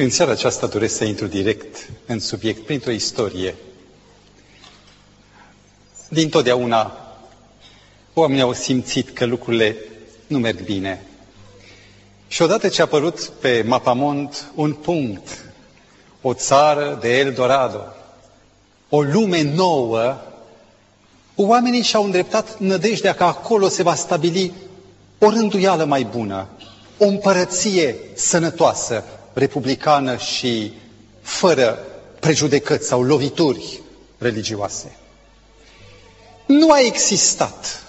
În seara aceasta doresc să intru direct în subiect printr-o istorie. Din totdeauna oamenii au simțit că lucrurile nu merg bine. Și odată ce a apărut pe mapamont un punct, o țară de Eldorado, o lume nouă, oamenii și-au îndreptat nădejdea că acolo se va stabili o rânduială mai bună, o împărăție sănătoasă, republicană și fără prejudecăți sau lovituri religioase. Nu a existat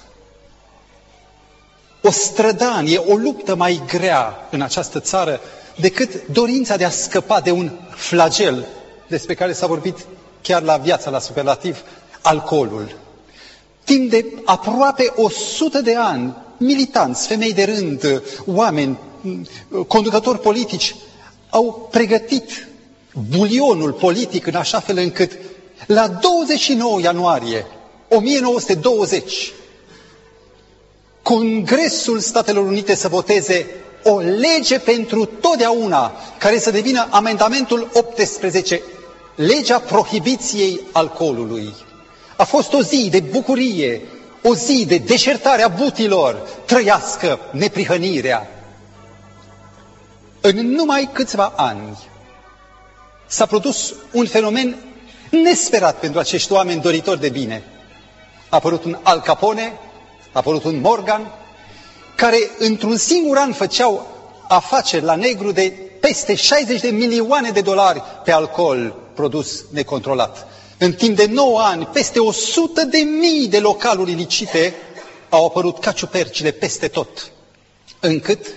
o strădanie, o luptă mai grea în această țară decât dorința de a scăpa de un flagel despre care s-a vorbit chiar la viața la superlativ, alcoolul. Timp de aproape o sută de ani, militanți, femei de rând, oameni, conducători politici, au pregătit bulionul politic în așa fel încât la 29 ianuarie 1920 Congresul Statelor Unite să voteze o lege pentru totdeauna, care să devină amendamentul 18, legea prohibiției alcoolului. A fost o zi de bucurie, o zi de deșertare a butilor, trăiască neprihănirea. În numai câțiva ani s-a produs un fenomen nesperat pentru acești oameni doritori de bine. A apărut un Al Capone, a apărut un Morgan, care într-un singur an făceau afaceri la negru de peste 60 de milioane de dolari pe alcool produs necontrolat. În timp de 9 ani, peste 100 de mii de localuri ilicite au apărut ca ciupercile peste tot, încât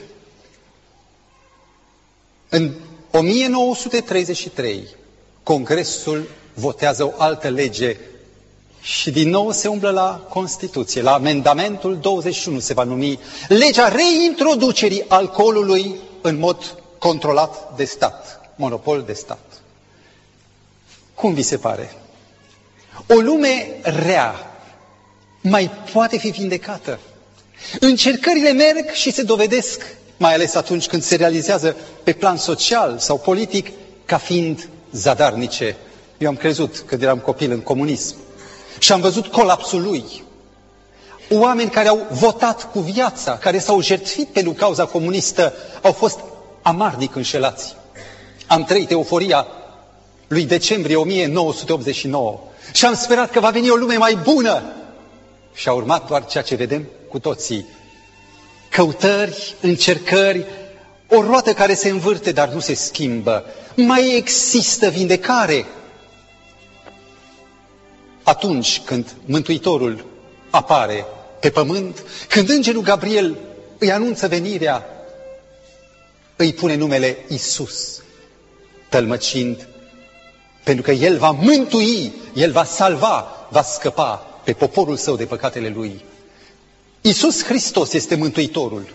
în 1933 Congresul votează o altă lege și din nou se umblă la Constituție, la amendamentul 21 se va numi legea reintroducerii alcoolului în mod controlat de stat, monopol de stat. Cum vi se pare? O lume rea mai poate fi vindecată. Încercările merg și se dovedesc, mai ales atunci când se realizează pe plan social sau politic, ca fiind zadarnice. Eu am crezut când eram copil în comunism și am văzut colapsul lui. Oameni care au votat cu viața, care s-au jertfit pentru cauza comunistă, au fost amarnic înșelați. Am trăit euforia lui decembrie 1989 și am sperat că va veni o lume mai bună. Și a urmat doar ceea ce vedem cu toții. Căutări, încercări, o roată care se învârte, dar nu se schimbă. Mai există vindecare, atunci când Mântuitorul apare pe pământ, când Îngerul Gabriel îi anunță venirea, îi pune numele Isus, tălmăcind, pentru că El va mântui, El va salva, va scăpa pe poporul său de păcatele Lui. Isus Hristos este Mântuitorul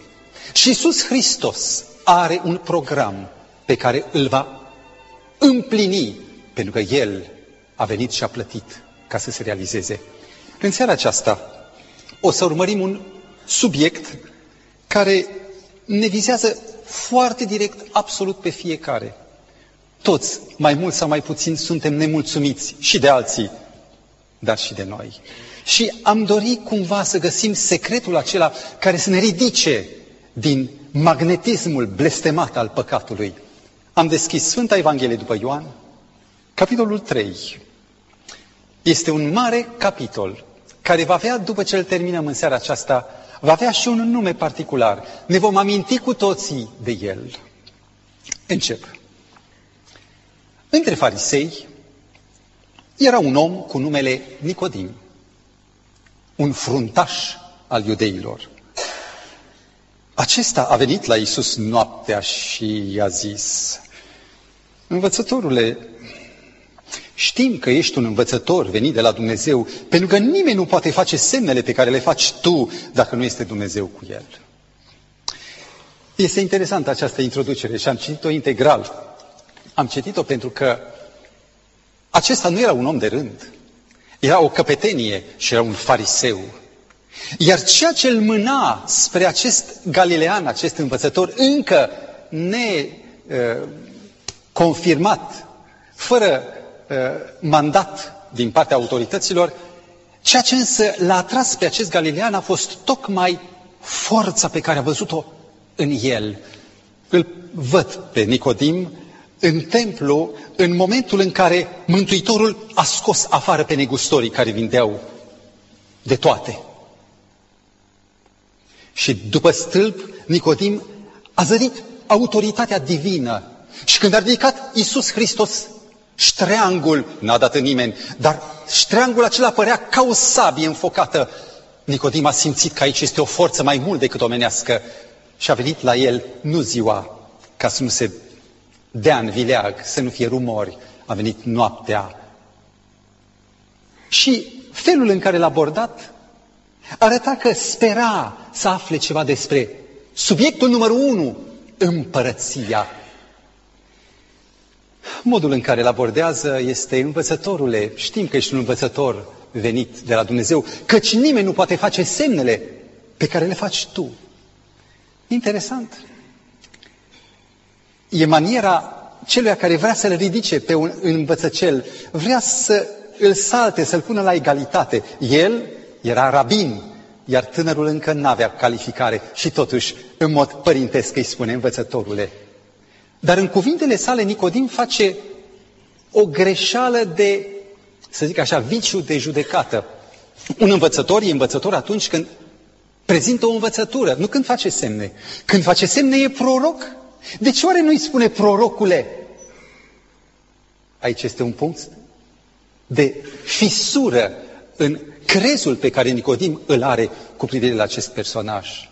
și Isus Hristos are un program pe care îl va împlini, pentru că El a venit și a plătit ca să se realizeze. În seara aceasta o să urmărim un subiect care ne vizează foarte direct absolut pe fiecare. Toți, mai mult sau mai puțin, suntem nemulțumiți și de alții, dar și de noi. Și am dorit cumva să găsim secretul acela care să ne ridice din magnetismul blestemat al păcatului. Am deschis Sfânta Evanghelie după Ioan, capitolul 3, este un mare capitol care va avea, după ce îl terminăm în seara aceasta, va avea și un nume particular. Ne vom aminti cu toții de el. Încep. Între farisei era un om cu numele Nicodim, un fruntaș al iudeilor. Acesta a venit la Isus noaptea și i-a zis, Învățătorule, Știm că ești un învățător venit de la Dumnezeu, pentru că nimeni nu poate face semnele pe care le faci tu dacă nu este Dumnezeu cu el. Este interesantă această introducere și am citit-o integral. Am citit-o pentru că acesta nu era un om de rând. Era o căpetenie și era un fariseu. Iar ceea ce îl mâna spre acest galilean, acest învățător, încă ne uh, confirmat, fără uh, mandat din partea autorităților, ceea ce însă l-a atras pe acest galilean a fost tocmai forța pe care a văzut-o în el. Îl văd pe Nicodim în templu, în momentul în care Mântuitorul a scos afară pe negustorii care vindeau de toate. Și după stâlp, Nicodim a zărit autoritatea divină. Și când a ridicat Iisus Hristos ștreangul, n-a dat în nimeni, dar ștreangul acela părea ca o sabie înfocată. Nicodim a simțit că aici este o forță mai mult decât omenească și a venit la el nu ziua ca să nu se dea în vileag, să nu fie rumori, a venit noaptea. Și felul în care l-a abordat arăta că spera să afle ceva despre subiectul numărul unu, împărăția. Modul în care îl abordează este învățătorule, știm că ești un învățător venit de la Dumnezeu, căci nimeni nu poate face semnele pe care le faci tu. Interesant. E maniera celui care vrea să-l ridice pe un învățăcel, vrea să îl salte, să-l pună la egalitate. El era rabin, iar tânărul încă nu avea calificare și totuși, în mod părintesc, îi spune învățătorule. Dar în cuvintele sale, Nicodim face o greșeală de, să zic așa, viciu de judecată. Un învățător e învățător atunci când prezintă o învățătură, nu când face semne. Când face semne e proroc. De ce oare nu-i spune prorocule? Aici este un punct de fisură în crezul pe care Nicodim îl are cu privire la acest personaj.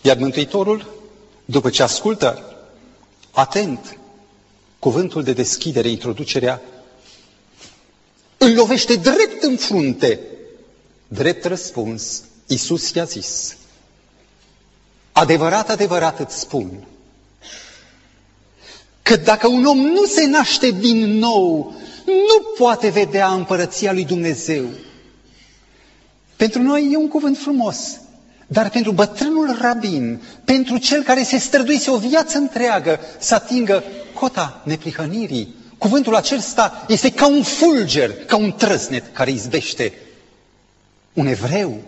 Iar Mântuitorul, după ce ascultă atent cuvântul de deschidere, introducerea, îl lovește drept în frunte. Drept răspuns, Iisus i-a zis, adevărat, adevărat îți spun, că dacă un om nu se naște din nou, nu poate vedea împărăția lui Dumnezeu. Pentru noi e un cuvânt frumos, dar pentru bătrânul rabin, pentru cel care se străduise o viață întreagă să atingă cota neprihănirii, cuvântul acesta este ca un fulger, ca un trăsnet care izbește un evreu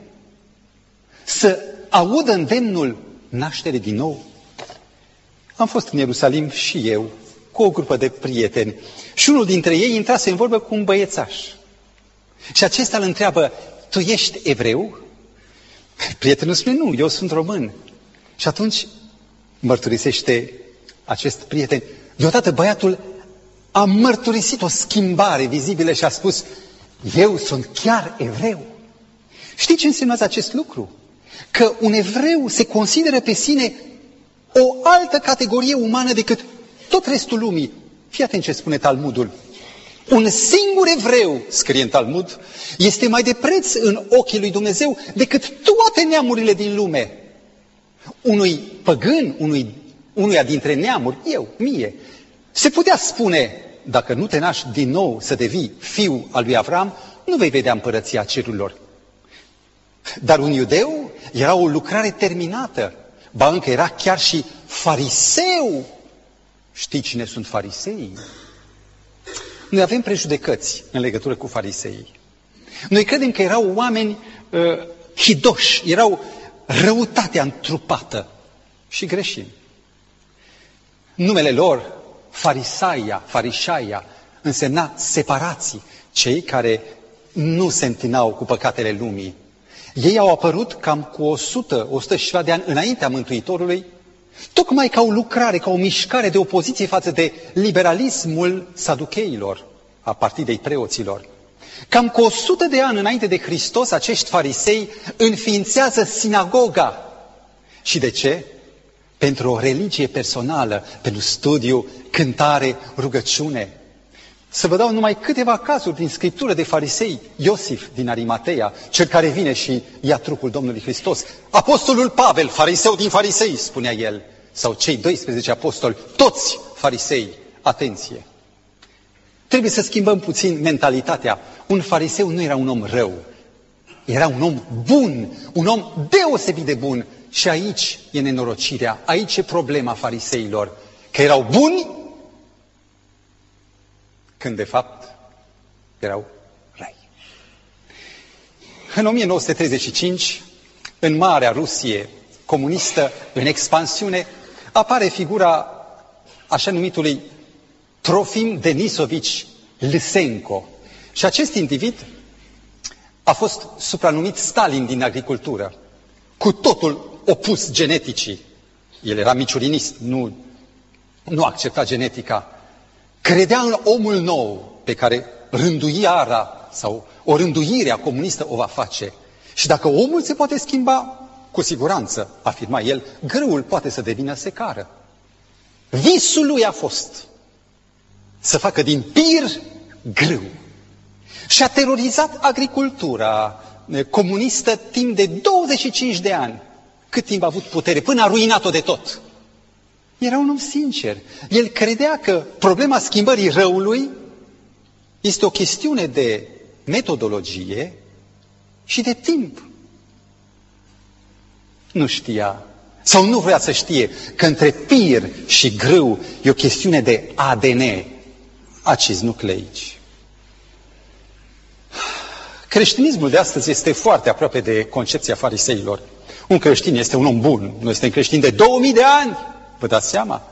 să audă îndemnul naștere din nou. Am fost în Ierusalim și eu, cu o grupă de prieteni, și unul dintre ei intrase în vorbă cu un băiețaș. Și acesta îl întreabă, tu ești evreu? Prietenul spune, nu, eu sunt român. Și atunci mărturisește acest prieten. Deodată băiatul a mărturisit o schimbare vizibilă și a spus, eu sunt chiar evreu. Știți ce înseamnă acest lucru? Că un evreu se consideră pe sine o altă categorie umană decât tot restul lumii. Fii atent ce spune Talmudul. Un singur evreu, scrie în Talmud, este mai de preț în ochii lui Dumnezeu decât toate neamurile din lume. Unui păgân, unui, unuia dintre neamuri, eu, mie, se putea spune, dacă nu te naști din nou să devii fiu al lui Avram, nu vei vedea împărăția cerurilor. Dar un iudeu era o lucrare terminată. Ba încă era chiar și fariseu. Știi cine sunt farisei? Noi avem prejudecăți în legătură cu farisei. Noi credem că erau oameni uh, hidoși, erau răutatea întrupată și greșim. Numele lor, farisaia, farișaia, însemna separații, cei care nu se întinau cu păcatele lumii. Ei au apărut cam cu 100, 100 și ceva de ani înaintea Mântuitorului, tocmai ca o lucrare, ca o mișcare de opoziție față de liberalismul saducheilor, a partidei preoților. Cam cu 100 de ani înainte de Hristos, acești farisei înființează sinagoga. Și de ce? Pentru o religie personală, pentru studiu, cântare, rugăciune. Să vă dau numai câteva cazuri din scriptură de farisei. Iosif din Arimatea, cel care vine și ia trupul Domnului Hristos. Apostolul Pavel, fariseu din farisei, spunea el. Sau cei 12 apostoli, toți farisei. Atenție! Trebuie să schimbăm puțin mentalitatea. Un fariseu nu era un om rău. Era un om bun, un om deosebit de bun. Și aici e nenorocirea, aici e problema fariseilor. Că erau buni, când de fapt erau răi. În 1935, în Marea Rusie comunistă, în expansiune, apare figura așa numitului Trofim Denisovici Lysenko. Și acest individ a fost supranumit Stalin din agricultură, cu totul opus geneticii. El era miciurinist, nu, nu accepta genetica. Credea în omul nou pe care rânduiara sau o rânduire a comunistă o va face. Și dacă omul se poate schimba, cu siguranță, afirma el, grâul poate să devină secară. Visul lui a fost să facă din pir grâu. Și a terorizat agricultura comunistă timp de 25 de ani, cât timp a avut putere, până a ruinat-o de tot. Era un om sincer. El credea că problema schimbării răului este o chestiune de metodologie și de timp. Nu știa sau nu vrea să știe că între pir și grâu e o chestiune de ADN, acizi nucleici. Creștinismul de astăzi este foarte aproape de concepția fariseilor. Un creștin este un om bun. Noi suntem creștini de 2000 de ani. Vă dați seama?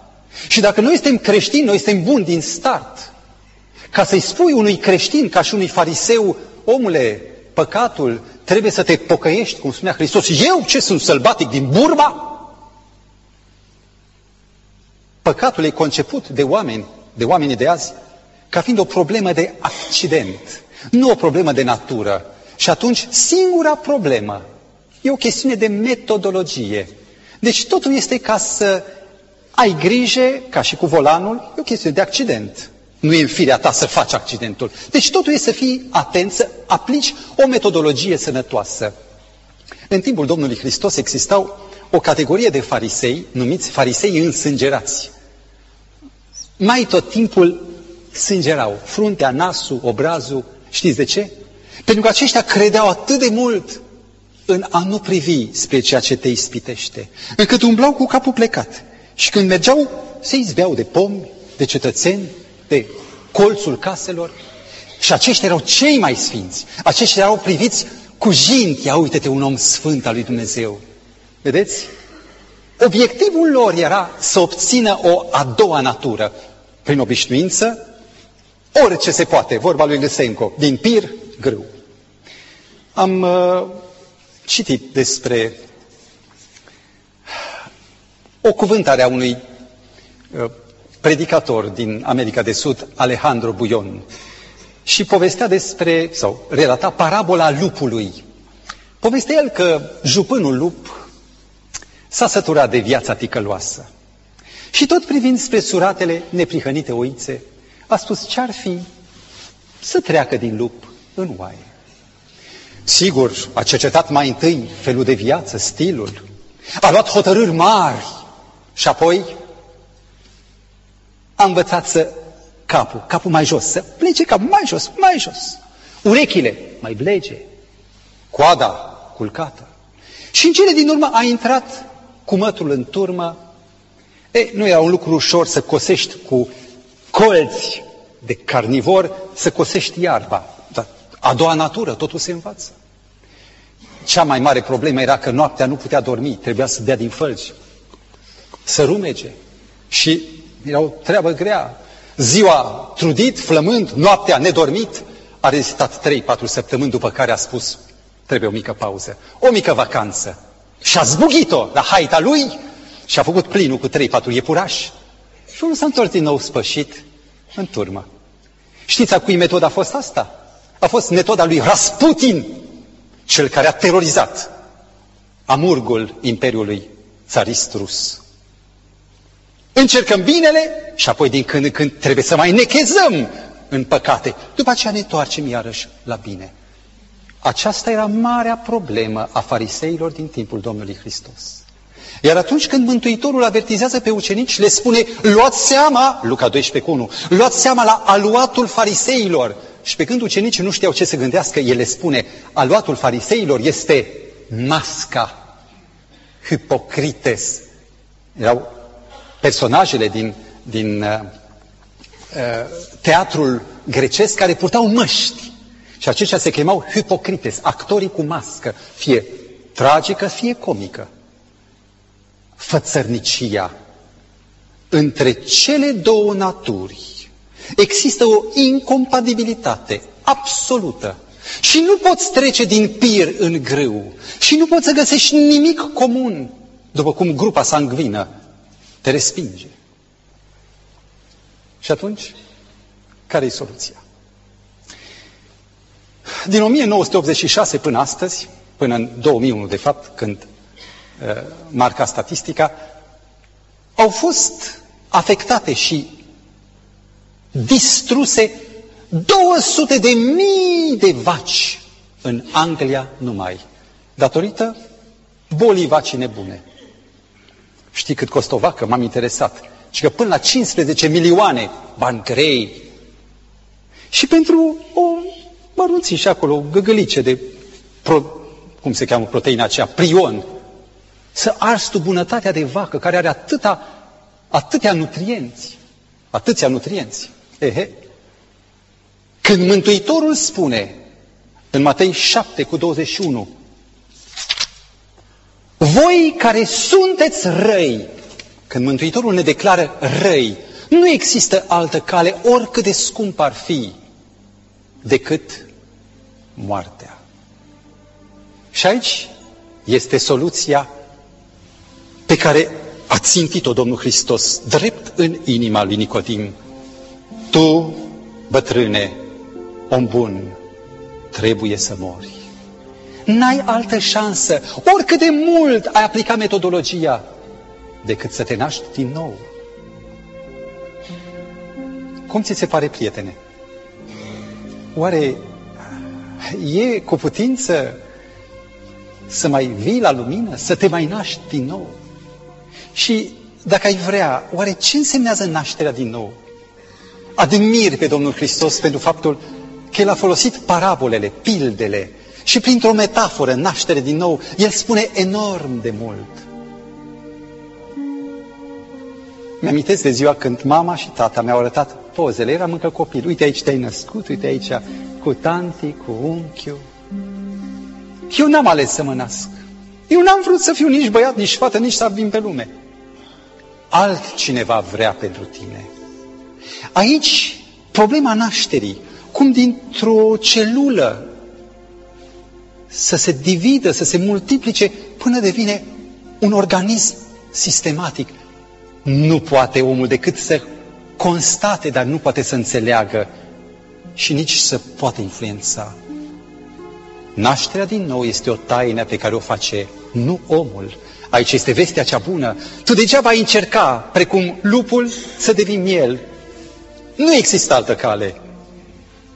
Și dacă noi suntem creștini, noi suntem buni din start. Ca să-i spui unui creștin, ca și unui fariseu, omule, păcatul, trebuie să te pocăiești, cum spunea Hristos. Eu ce sunt sălbatic din Burma? Păcatul e conceput de oameni, de oamenii de azi, ca fiind o problemă de accident, nu o problemă de natură. Și atunci, singura problemă e o chestiune de metodologie. Deci totul este ca să ai grijă, ca și cu volanul, e o chestiune de accident. Nu e în firea ta să faci accidentul. Deci totul este să fii atent, să aplici o metodologie sănătoasă. În timpul Domnului Hristos existau o categorie de farisei, numiți farisei însângerați. Mai tot timpul sângerau, fruntea, nasul, obrazul. Știți de ce? Pentru că aceștia credeau atât de mult în a nu privi spre ceea ce te ispitește, încât umblau cu capul plecat. Și când mergeau, se izbeau de pomi, de cetățeni, de colțul caselor. Și aceștia erau cei mai sfinți. Aceștia erau priviți cu jintia, uite-te, un om sfânt al lui Dumnezeu. Vedeți? Obiectivul lor era să obțină o a doua natură, prin obișnuință, orice se poate, vorba lui Lysenko, din pir, grâu. Am uh, citit despre o cuvântare a unui uh, predicator din America de Sud, Alejandro Buion, și povestea despre, sau relata parabola lupului. Povestea el că jupânul lup s-a săturat de viața ticăloasă. Și tot privind spre suratele neprihănite oițe, a spus ce-ar fi să treacă din lup în oaie. Sigur, a cercetat mai întâi felul de viață, stilul, a luat hotărâri mari și apoi a învățat să capul, capul mai jos, să plece capul mai jos, mai jos. Urechile mai blege, coada culcată. Și în cele din urmă a intrat cu mătul în turmă. E, nu era un lucru ușor să cosești cu colți de carnivor, să cosești iarba. Dar a doua natură, totul se învață. Cea mai mare problemă era că noaptea nu putea dormi, trebuia să dea din fălci, să rumege. Și era o treabă grea. Ziua trudit, flămând, noaptea nedormit, a rezistat 3-4 săptămâni după care a spus, trebuie o mică pauză, o mică vacanță. Și a zbugit-o la haita lui și a făcut plinul cu 3-4 iepurași. Și unul s-a întors din nou spășit în turmă. Știți a cui metoda a fost asta? A fost metoda lui Rasputin, cel care a terorizat amurgul Imperiului țarist rus. Încercăm binele și apoi din când în când trebuie să mai nechezăm în păcate. După aceea ne întoarcem iarăși la bine. Aceasta era marea problemă a fariseilor din timpul Domnului Hristos. Iar atunci când Mântuitorul avertizează pe ucenici, le spune, luați seama, Luca 12 cu 1, luați seama la aluatul fariseilor. Și pe când ucenicii nu știau ce să gândească, el le spune, aluatul fariseilor este masca, hipocrites. Erau personajele din, din uh, teatrul grecesc care purtau măști. Și aceștia se chemau hipocrites, actorii cu mască, fie tragică, fie comică. Fățărnicia între cele două naturi există o incompatibilitate absolută. Și nu poți trece din pir în grâu. Și nu poți să găsești nimic comun, după cum grupa sangvină te respinge. Și atunci, care e soluția? Din 1986 până astăzi, până în 2001 de fapt, când uh, marca statistica, au fost afectate și distruse 200 de mii de vaci în Anglia numai, datorită bolii vacii nebune. Știi cât costă o vacă? M-am interesat. Și că până la 15 milioane bani grei. Și pentru o mărunții și acolo, o găgălice de, pro, cum se cheamă proteina aceea, prion, să arzi tu bunătatea de vacă care are atâta, atâtea nutrienți, atâția nutrienți. Ehe. Când Mântuitorul spune în Matei 7 cu 21, voi care sunteți răi, când Mântuitorul ne declară răi, nu există altă cale, oricât de scump ar fi, decât moartea. Și aici este soluția pe care a țintit-o Domnul Hristos drept în inima lui Nicodim. Tu, bătrâne, om bun, trebuie să mori. N-ai altă șansă, oricât de mult ai aplicat metodologia, decât să te naști din nou. Cum ți se pare, prietene? Oare e cu putință să mai vii la lumină, să te mai naști din nou? Și dacă ai vrea, oare ce însemnează nașterea din nou? Admir pe Domnul Hristos pentru faptul că El a folosit parabolele, pildele și printr-o metaforă, naștere din nou, El spune enorm de mult. Mi-amintesc de ziua când mama și tata mi-au arătat pozele, eram încă copil. Uite aici te-ai născut, uite aici cu tanti, cu unchiul. Eu n-am ales să mă nasc. Eu n-am vrut să fiu nici băiat, nici fată, nici să vin pe lume. Altcineva vrea pentru tine. Aici, problema nașterii, cum dintr-o celulă să se dividă, să se multiplice până devine un organism sistematic. Nu poate omul decât să constate, dar nu poate să înțeleagă și nici să poată influența. Nașterea din nou este o taină pe care o face nu omul. Aici este vestea cea bună. Tu degeaba ai încerca, precum lupul, să devii miel. Nu există altă cale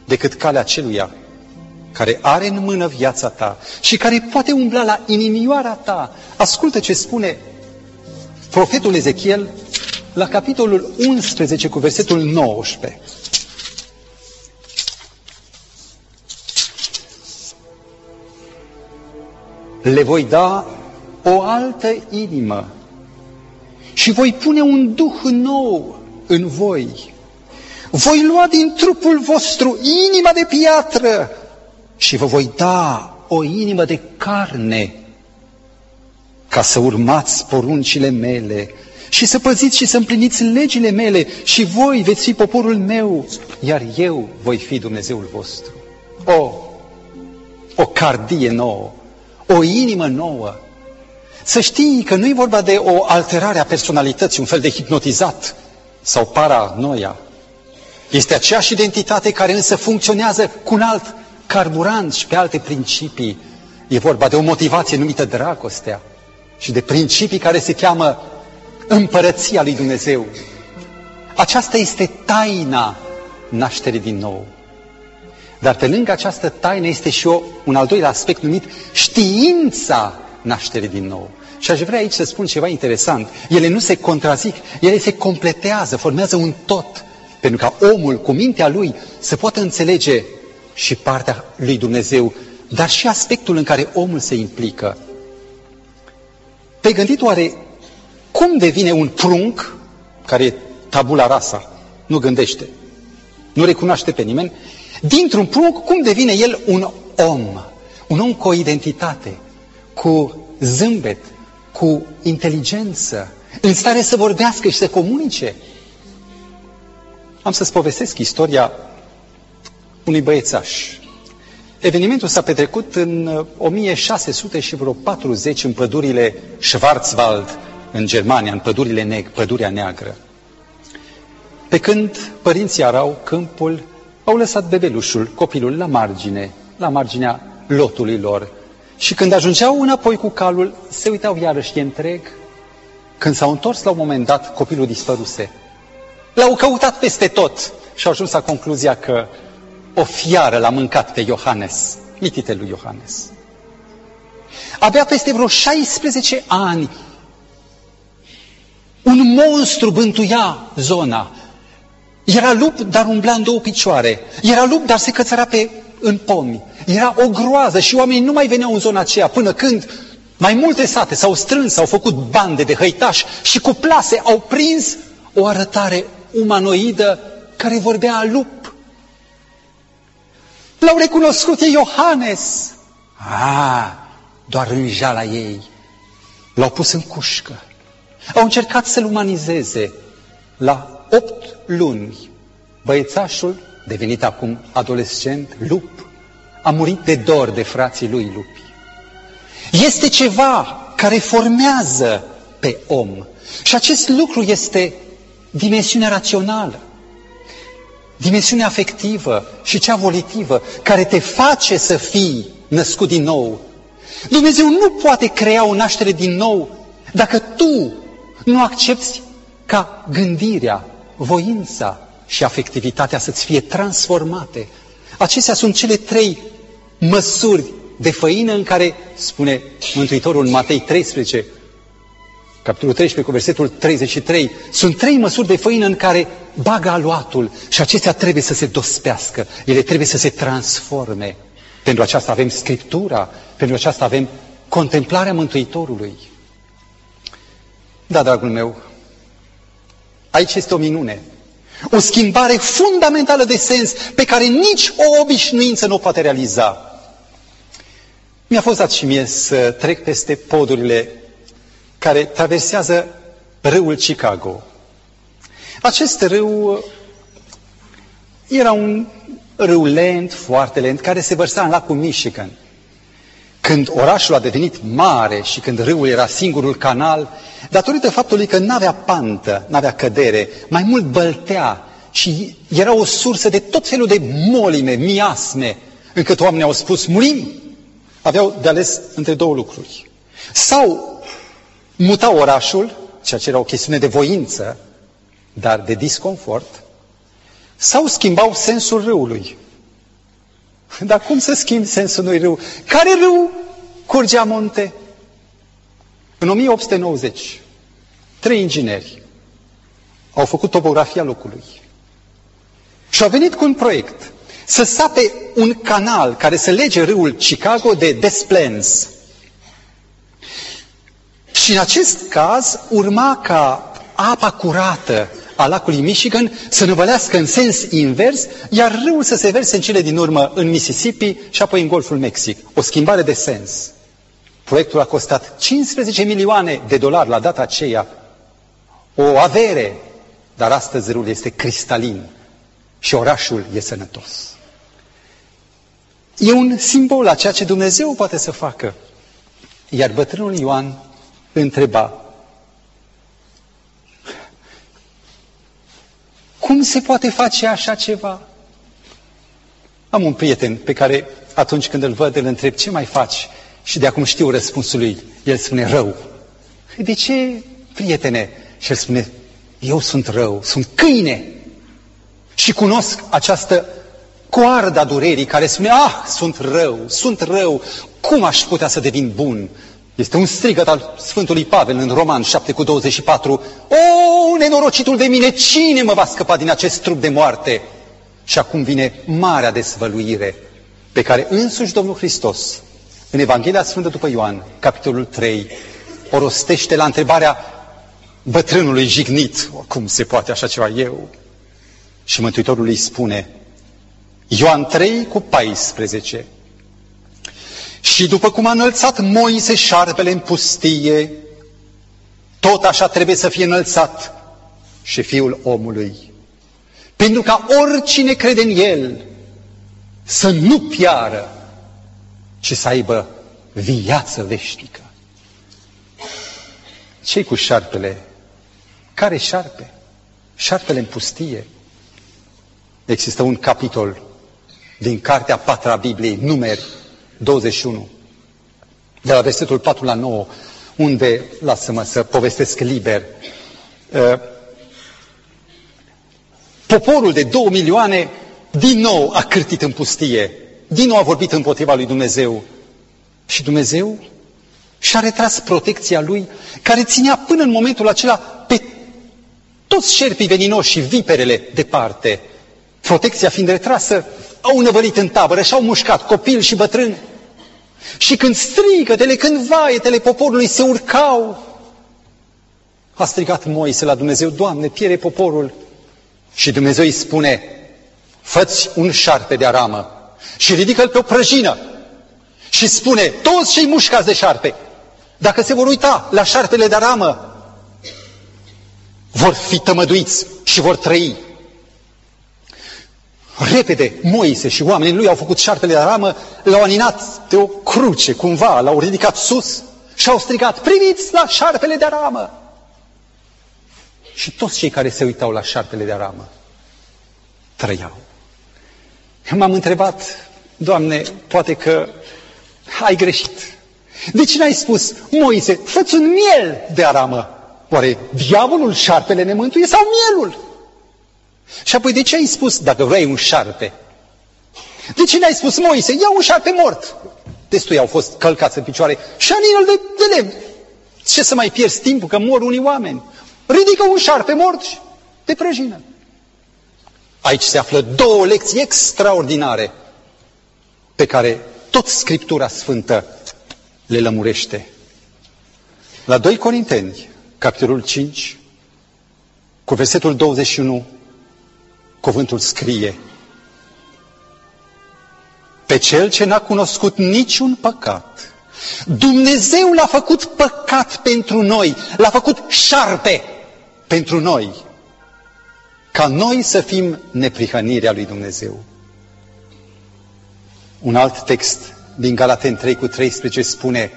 decât calea celuia care are în mână viața ta și care poate umbla la inimioara ta. Ascultă ce spune profetul Ezechiel la capitolul 11 cu versetul 19. Le voi da o altă inimă și voi pune un duh nou în voi. Voi lua din trupul vostru inima de piatră și vă voi da o inimă de carne ca să urmați poruncile mele și să păziți și să împliniți legile mele și voi veți fi poporul meu, iar eu voi fi Dumnezeul vostru. O, o cardie nouă, o inimă nouă. Să știi că nu e vorba de o alterare a personalității, un fel de hipnotizat sau paranoia. Este aceeași identitate care însă funcționează cu un alt carburant și pe alte principii. E vorba de o motivație numită dragostea și de principii care se cheamă împărăția lui Dumnezeu. Aceasta este taina nașterii din nou. Dar pe lângă această taină este și o, un al doilea aspect numit știința nașterii din nou. Și aș vrea aici să spun ceva interesant. Ele nu se contrazic, ele se completează, formează un tot. Pentru ca omul cu mintea lui să poată înțelege și partea lui Dumnezeu, dar și aspectul în care omul se implică. Te-ai gândit oare cum devine un prunc, care e tabula rasa, nu gândește, nu recunoaște pe nimeni, dintr-un prunc, cum devine el un om? Un om cu o identitate, cu zâmbet, cu inteligență, în stare să vorbească și să comunice. Am să-ți povestesc istoria unui băiețaș. Evenimentul s-a petrecut în 1640 în pădurile Schwarzwald, în Germania, în pădurile neg, pădurea neagră. Pe când părinții arau câmpul, au lăsat bebelușul, copilul, la margine, la marginea lotului lor. Și când ajungeau înapoi cu calul, se uitau iarăși întreg. Când s-au întors la un moment dat, copilul dispăruse. L-au căutat peste tot și au ajuns la concluzia că o fiară l-a mâncat pe Iohannes, mitite lui Iohannes. Abia peste vreo 16 ani, un monstru bântuia zona. Era lup, dar umbla în două picioare. Era lup, dar se cățăra pe, în pomi. Era o groază și oamenii nu mai veneau în zona aceea până când mai multe sate s-au strâns, s-au făcut bande de hăitași și cu plase au prins o arătare umanoidă care vorbea a lup. L-au recunoscut, e Iohannes. Ah, doar în jala ei. L-au pus în cușcă. Au încercat să-l umanizeze. La opt luni, băiețașul, devenit acum adolescent, lup, a murit de dor de frații lui lupi. Este ceva care formează pe om. Și acest lucru este dimensiunea rațională, dimensiunea afectivă și cea volitivă, care te face să fii născut din nou. Dumnezeu nu poate crea o naștere din nou dacă tu nu accepti ca gândirea, voința și afectivitatea să-ți fie transformate. Acestea sunt cele trei măsuri de făină în care, spune Mântuitorul în Matei 13, capitolul 13 cu versetul 33, sunt trei măsuri de făină în care bagă aluatul și acestea trebuie să se dospească, ele trebuie să se transforme. Pentru aceasta avem Scriptura, pentru aceasta avem contemplarea Mântuitorului. Da, dragul meu, aici este o minune. O schimbare fundamentală de sens pe care nici o obișnuință nu o poate realiza. Mi-a fost dat și mie să trec peste podurile care traversează râul Chicago. Acest râu era un râu lent, foarte lent, care se vărsa în lacul Michigan. Când orașul a devenit mare și când râul era singurul canal, datorită faptului că nu avea pantă, nu avea cădere, mai mult băltea și era o sursă de tot felul de molime, miasme, încât oamenii au spus, murim! Aveau de ales între două lucruri. Sau muta orașul, ceea ce era o chestiune de voință, dar de disconfort, sau schimbau sensul râului. Dar cum să schimbi sensul unui râu? Care râu curgea munte? În 1890, trei ingineri au făcut topografia locului și au venit cu un proiect să sape un canal care să lege râul Chicago de Des Plaines. Și în acest caz urma ca apa curată a lacului Michigan să năvălească în sens invers, iar râul să se verse în cele din urmă în Mississippi și apoi în Golful Mexic. O schimbare de sens. Proiectul a costat 15 milioane de dolari la data aceea. O avere, dar astăzi râul este cristalin și orașul e sănătos. E un simbol a ceea ce Dumnezeu poate să facă. Iar bătrânul Ioan întreba, cum se poate face așa ceva? Am un prieten pe care atunci când îl văd, îl întreb, ce mai faci? Și de acum știu răspunsul lui. El spune, rău. De ce, prietene? Și el spune, eu sunt rău, sunt câine. Și cunosc această coarda durerii care spune, ah, sunt rău, sunt rău, cum aș putea să devin bun? Este un strigăt al Sfântului Pavel în Roman 7 cu 24. O, nenorocitul de mine, cine mă va scăpa din acest trup de moarte? Și acum vine marea desvăluire pe care însuși Domnul Hristos, în Evanghelia Sfântă după Ioan, capitolul 3, o rostește la întrebarea bătrânului jignit. Cum se poate așa ceva eu? Și Mântuitorul îi spune, Ioan 3 cu 14, și după cum a înălțat Moise șarpele în pustie, tot așa trebuie să fie înălțat și Fiul omului. Pentru ca oricine crede în El să nu piară, ci să aibă viață veșnică. ce cu șarpele? Care șarpe? Șarpele în pustie. Există un capitol din Cartea Patra a Bibliei, numeri 21, de la versetul 4 la 9, unde, lasă-mă să povestesc liber, uh, poporul de două milioane din nou a cârtit în pustie, din nou a vorbit împotriva lui Dumnezeu. Și Dumnezeu și-a retras protecția lui, care ținea până în momentul acela pe toți șerpii veninoși și viperele departe. Protecția fiind retrasă, au năvălit în tabără și au mușcat copil și bătrâni. Și când strigătele, când vaietele poporului se urcau, a strigat Moise la Dumnezeu, Doamne, piere poporul. Și Dumnezeu îi spune, făți un șarpe de aramă și ridică-l pe o prăjină și spune, toți cei mușcați de șarpe, dacă se vor uita la șarpele de aramă, vor fi tămăduiți și vor trăi. Repede, Moise și oamenii lui au făcut șarpele de aramă, l-au aninat de o cruce, cumva, l-au ridicat sus și au strigat, priviți la șarpele de aramă! Și toți cei care se uitau la șarpele de aramă trăiau. M-am întrebat, Doamne, poate că ai greșit. De ce n-ai spus, Moise, fă un miel de aramă? Oare diavolul, șarpele ne mântuie sau mielul? Și apoi de ce ai spus, dacă vrei un șarpe? De ce n-ai spus, Moise, ia un șarpe mort? Destui au fost călcați în picioare și anină de, de lemn. Ce să mai pierzi timpul, că mor unii oameni? Ridică un șarpe mort de prăjină. Aici se află două lecții extraordinare pe care tot Scriptura Sfântă le lămurește. La 2 Corinteni, capitolul 5, cu versetul 21, cuvântul scrie Pe cel ce n-a cunoscut niciun păcat, Dumnezeu l-a făcut păcat pentru noi, l-a făcut șarpe pentru noi, ca noi să fim neprihănirea lui Dumnezeu. Un alt text din Galaten 3 cu 13 spune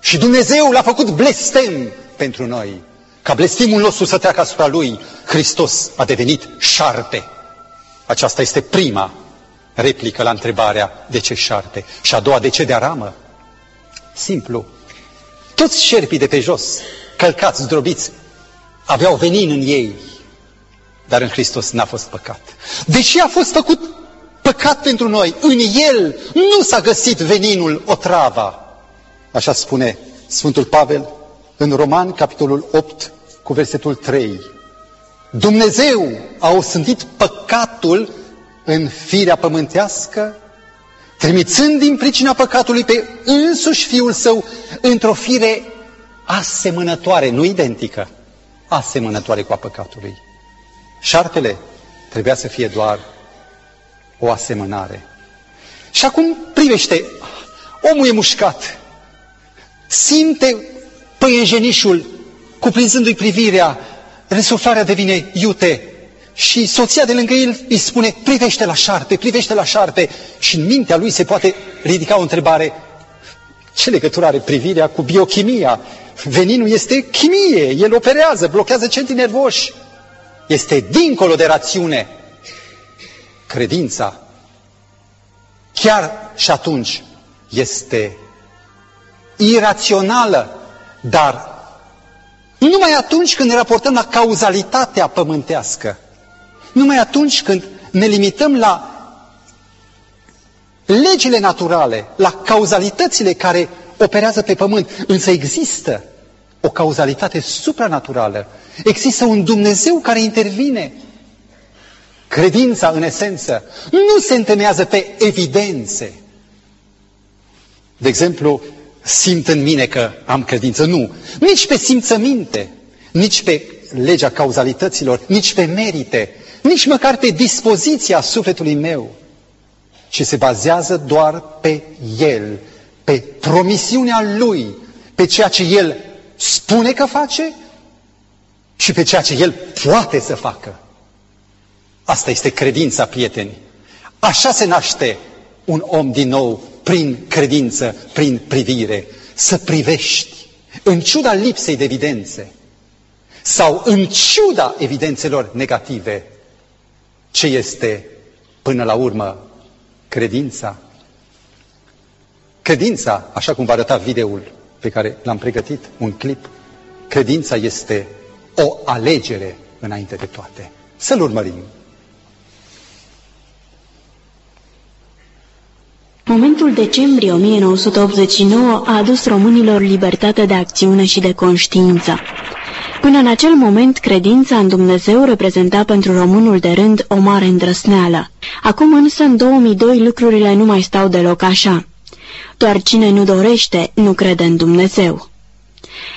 și Dumnezeu l-a făcut blestem pentru noi. Ca blestimul nostru să treacă asupra Lui, Hristos a devenit șarpe. Aceasta este prima replică la întrebarea de ce șarpe. Și a doua, de ce de aramă? Simplu. Toți șerpii de pe jos, călcați, zdrobiți, aveau venin în ei, dar în Hristos n-a fost păcat. Deși a fost făcut păcat pentru noi, în El nu s-a găsit veninul, otrava. Așa spune Sfântul Pavel în Roman, capitolul 8, cu versetul 3. Dumnezeu a osândit păcatul în firea pământească, trimițând din pricina păcatului pe însuși Fiul Său într-o fire asemănătoare, nu identică, asemănătoare cu a păcatului. Șarpele trebuia să fie doar o asemănare. Și acum privește, omul e mușcat, simte păienjenișul, cuprinzându-i privirea, resuflarea devine iute și soția de lângă el îi spune, privește la șarpe, privește la șarpe și în mintea lui se poate ridica o întrebare, ce legătură are privirea cu biochimia? Veninul este chimie, el operează, blochează centrii nervoși. Este dincolo de rațiune. Credința, chiar și atunci, este irațională, dar numai atunci când ne raportăm la cauzalitatea pământească, numai atunci când ne limităm la legile naturale, la cauzalitățile care operează pe pământ, însă există o cauzalitate supranaturală. Există un Dumnezeu care intervine. Credința, în esență, nu se întemeiază pe evidențe. De exemplu, simt în mine că am credință. Nu. Nici pe simțăminte, nici pe legea cauzalităților, nici pe merite, nici măcar pe dispoziția sufletului meu, ci se bazează doar pe El, pe promisiunea Lui, pe ceea ce El spune că face și pe ceea ce El poate să facă. Asta este credința, prieteni. Așa se naște un om din nou prin credință, prin privire. Să privești, în ciuda lipsei de evidențe, sau în ciuda evidențelor negative, ce este până la urmă credința. Credința, așa cum va arăta videoul pe care l-am pregătit, un clip, credința este o alegere înainte de toate. Să-l urmărim. Momentul decembrie 1989 a adus românilor libertate de acțiune și de conștiință. Până în acel moment, credința în Dumnezeu reprezenta pentru românul de rând o mare îndrăsneală. Acum însă, în 2002, lucrurile nu mai stau deloc așa. Doar cine nu dorește, nu crede în Dumnezeu.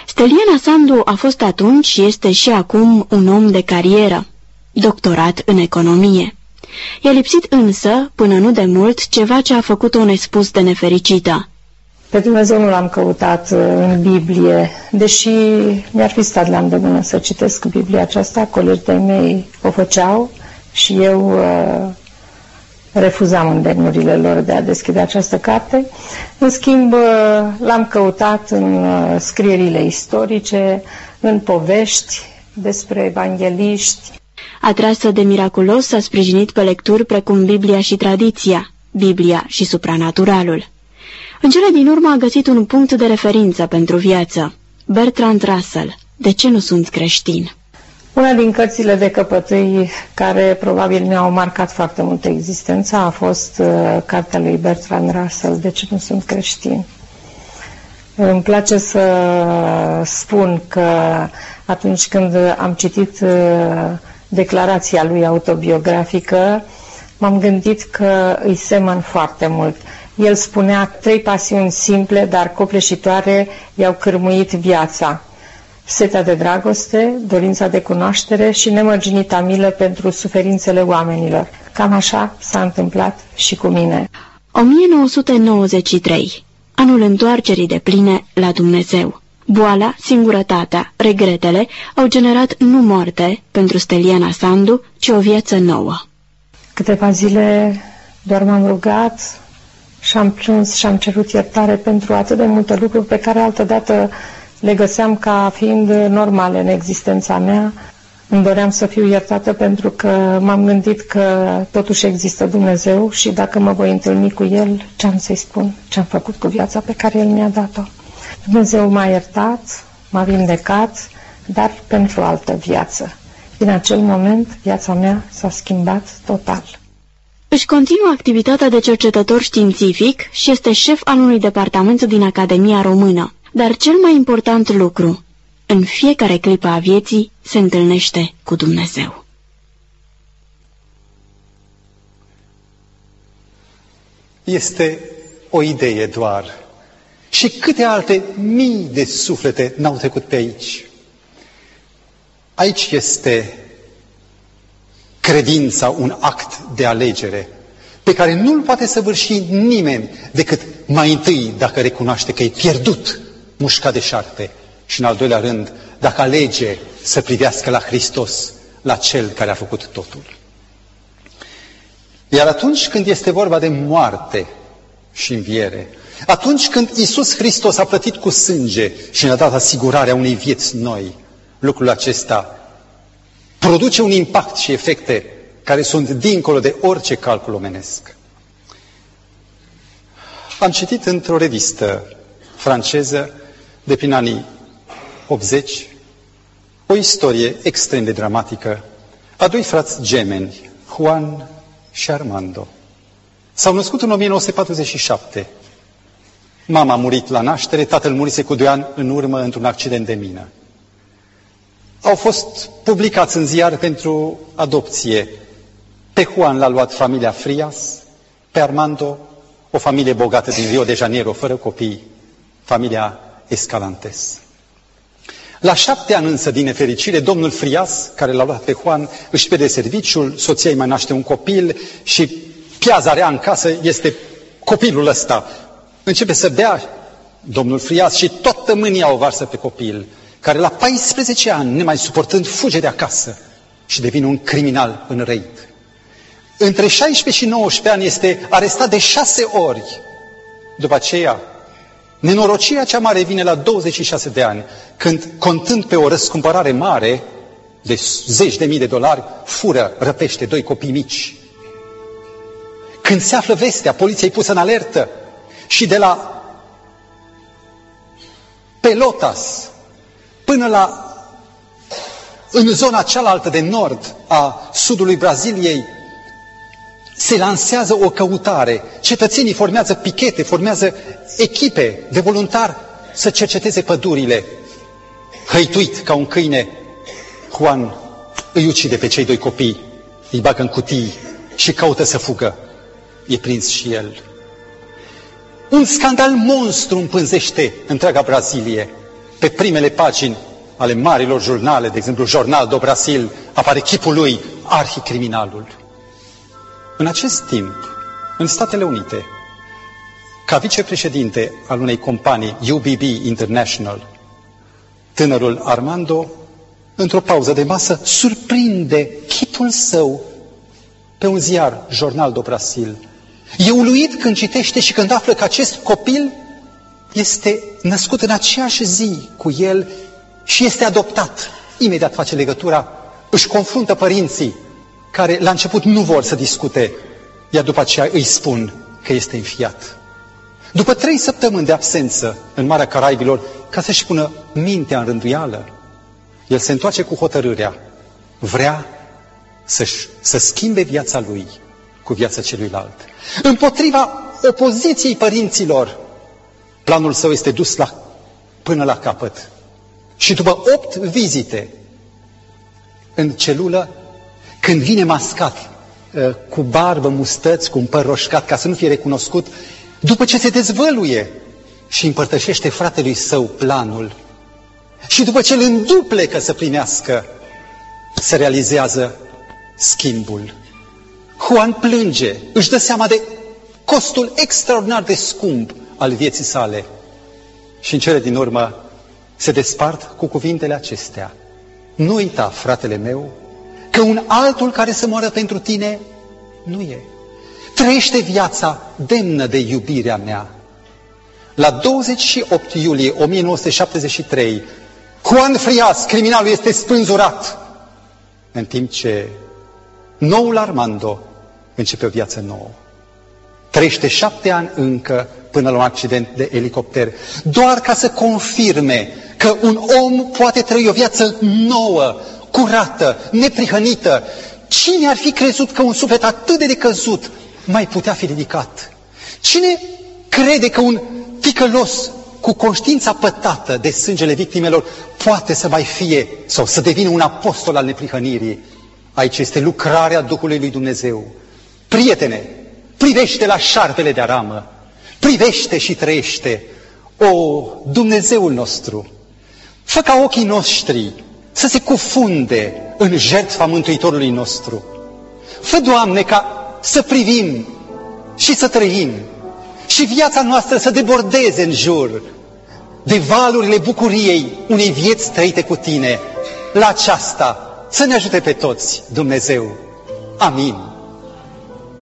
Steliana Sandu a fost atunci și este și acum un om de carieră, doctorat în economie. I-a lipsit însă, până nu de mult, ceva ce a făcut-o nespus de nefericită. Pe Dumnezeu nu l-am căutat uh, în Biblie, deși mi-ar fi stat la îndemână să citesc Biblia aceasta, colegii de mei o făceau și eu uh, refuzam îndemnurile lor de a deschide această carte. În schimb, uh, l-am căutat în uh, scrierile istorice, în povești despre evangeliști. Atrasă de miraculos, s-a sprijinit pe lecturi precum Biblia și tradiția, Biblia și supranaturalul. În cele din urmă a găsit un punct de referință pentru viață. Bertrand Russell, De ce nu sunt creștin? Una din cărțile de căpătâi care probabil mi-au marcat foarte mult existența a fost uh, cartea lui Bertrand Russell, De ce nu sunt creștin? Îmi place să spun că atunci când am citit uh, declarația lui autobiografică, m-am gândit că îi semăn foarte mult. El spunea trei pasiuni simple, dar copleșitoare, i-au cârmuit viața. Setea de dragoste, dorința de cunoaștere și nemărginita milă pentru suferințele oamenilor. Cam așa s-a întâmplat și cu mine. 1993. Anul întoarcerii de pline la Dumnezeu. Boala, singurătatea, regretele au generat nu moarte pentru Steliana Sandu, ci o viață nouă. Câteva zile doar m-am rugat și am plâns și am cerut iertare pentru atât de multe lucruri pe care altădată le găseam ca fiind normale în existența mea. Îmi doream să fiu iertată pentru că m-am gândit că totuși există Dumnezeu și dacă mă voi întâlni cu El, ce am să-i spun, ce am făcut cu viața pe care El mi-a dat-o. Dumnezeu m-a iertat, m-a vindecat, dar pentru altă viață. Din acel moment, viața mea s-a schimbat total. Își continuă activitatea de cercetător științific și este șef al unui departament din Academia Română. Dar cel mai important lucru, în fiecare clipă a vieții se întâlnește cu Dumnezeu. Este o idee doar. Și câte alte mii de suflete n-au trecut pe aici. Aici este credința un act de alegere pe care nu-l poate săvârși nimeni decât mai întâi dacă recunoaște că e pierdut, mușcat de șarpe și în al doilea rând dacă alege să privească la Hristos, la Cel care a făcut totul. Iar atunci când este vorba de moarte și înviere, atunci când Isus Hristos a plătit cu sânge și ne-a dat asigurarea unei vieți noi, lucrul acesta produce un impact și efecte care sunt dincolo de orice calcul omenesc. Am citit într-o revistă franceză de prin anii 80 o istorie extrem de dramatică a doi frați gemeni, Juan și Armando. S-au născut în 1947. Mama a murit la naștere, tatăl murise cu doi ani în urmă într-un accident de mină. Au fost publicați în ziar pentru adopție. Pe Juan l-a luat familia Frias, pe Armando, o familie bogată din Rio de Janeiro, fără copii, familia Escalantes. La șapte ani însă, din nefericire, domnul Frias, care l-a luat pe Juan, își pierde serviciul, soția îi mai naște un copil și piaza rea în casă este copilul ăsta. Începe să bea domnul Frias și toată mânia o varsă pe copil, care la 14 ani, nemai suportând, fuge de acasă și devine un criminal înrăit. Între 16 și 19 ani este arestat de șase ori. După aceea, nenorocirea cea mare vine la 26 de ani, când, contând pe o răscumpărare mare, de zeci de mii de dolari, fură, răpește doi copii mici. Când se află vestea, poliția e pusă în alertă și de la Pelotas până la în zona cealaltă de nord a sudului Braziliei, se lansează o căutare. Cetățenii formează pichete, formează echipe de voluntari să cerceteze pădurile. Hăituit ca un câine, Juan îi ucide pe cei doi copii, îi bagă în cutii și caută să fugă. E prins și el. Un scandal monstru împânzește întreaga Brazilie. Pe primele pagini ale marilor jurnale, de exemplu Jornal do Brasil, apare chipul lui, arhicriminalul. În acest timp, în Statele Unite, ca vicepreședinte al unei companii, UBB International, tânărul Armando, într-o pauză de masă, surprinde chipul său pe un ziar, Jornal do Brasil. E uluit când citește și când află că acest copil este născut în aceeași zi cu el și este adoptat. Imediat face legătura, își confruntă părinții care la început nu vor să discute, iar după aceea îi spun că este înfiat. După trei săptămâni de absență în Marea Caraibilor, ca să-și pună mintea în rânduială, el se întoarce cu hotărârea, vrea să, să schimbe viața lui cu viața celuilalt. Împotriva opoziției părinților, planul său este dus la, până la capăt. Și după opt vizite în celulă, când vine mascat, uh, cu barbă, mustăți, cu un păr roșcat, ca să nu fie recunoscut, după ce se dezvăluie și împărtășește fratelui său planul, și după ce îl înduplecă să primească, se realizează schimbul. Juan plânge, își dă seama de costul extraordinar de scump al vieții sale și în cele din urmă se despart cu cuvintele acestea. Nu uita, fratele meu, că un altul care să moară pentru tine nu e. Trăiește viața demnă de iubirea mea. La 28 iulie 1973, Juan Frias, criminalul, este spânzurat, în timp ce noul Armando începe o viață nouă. Trăiește șapte ani încă până la un accident de elicopter, doar ca să confirme că un om poate trăi o viață nouă, curată, neprihănită. Cine ar fi crezut că un suflet atât de decăzut mai putea fi ridicat? Cine crede că un ticălos cu conștiința pătată de sângele victimelor poate să mai fie sau să devină un apostol al neprihănirii? Aici este lucrarea Duhului lui Dumnezeu. Prietene, privește la șarpele de aramă, privește și trăiește. O, Dumnezeul nostru, fă ca ochii noștri să se cufunde în jertfa Mântuitorului nostru. Fă, Doamne, ca să privim și să trăim și viața noastră să debordeze în jur de valurile bucuriei unei vieți trăite cu Tine. La aceasta să ne ajute pe toți Dumnezeu. Amin.